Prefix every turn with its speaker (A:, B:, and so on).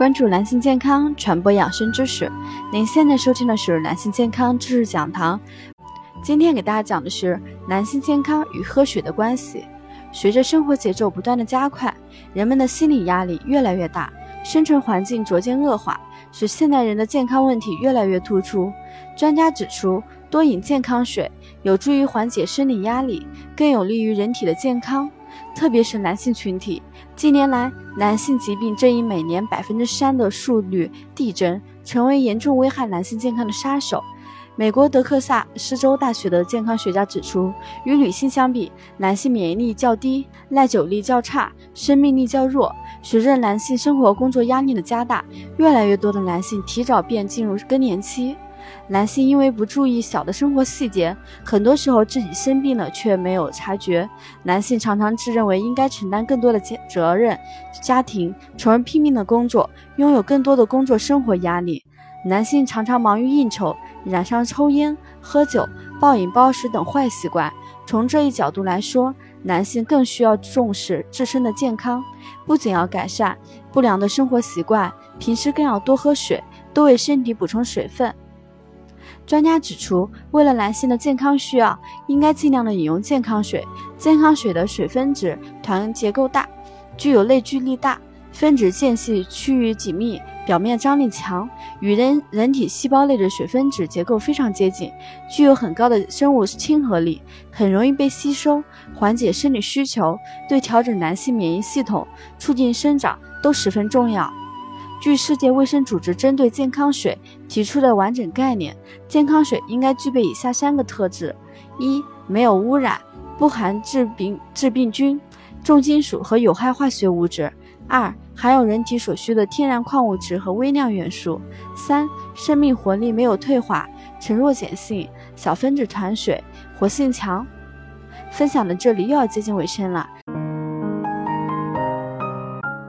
A: 关注男性健康，传播养生知识。您现在收听的是男性健康知识讲堂。今天给大家讲的是男性健康与喝水的关系。随着生活节奏不断的加快，人们的心理压力越来越大，生存环境逐渐恶化，使现代人的健康问题越来越突出。专家指出，多饮健康水有助于缓解生理压力，更有利于人体的健康。特别是男性群体，近年来男性疾病正以每年百分之三的速率递增，成为严重危害男性健康的杀手。美国德克萨斯州大学的健康学家指出，与女性相比，男性免疫力较低，耐久力较差，生命力较弱。随着男性生活工作压力的加大，越来越多的男性提早便进入更年期。男性因为不注意小的生活细节，很多时候自己生病了却没有察觉。男性常常自认为应该承担更多的责责任、家庭，从而拼命的工作，拥有更多的工作生活压力。男性常常忙于应酬，染上抽烟、喝酒、暴饮暴食等坏习惯。从这一角度来说，男性更需要重视自身的健康，不仅要改善不良的生活习惯，平时更要多喝水，多为身体补充水分。专家指出，为了男性的健康需要，应该尽量的饮用健康水。健康水的水分子团结构大，具有内聚力大，分子间隙趋于紧密，表面张力强，与人人体细胞内的水分子结构非常接近，具有很高的生物亲和力，很容易被吸收，缓解生理需求，对调整男性免疫系统、促进生长都十分重要。据世界卫生组织针对健康水提出的完整概念，健康水应该具备以下三个特质：一、没有污染，不含致病致病菌、重金属和有害化学物质；二、含有人体所需的天然矿物质和微量元素；三、生命活力没有退化，呈弱碱性，小分子团水，活性强。分享的这里又要接近尾声了。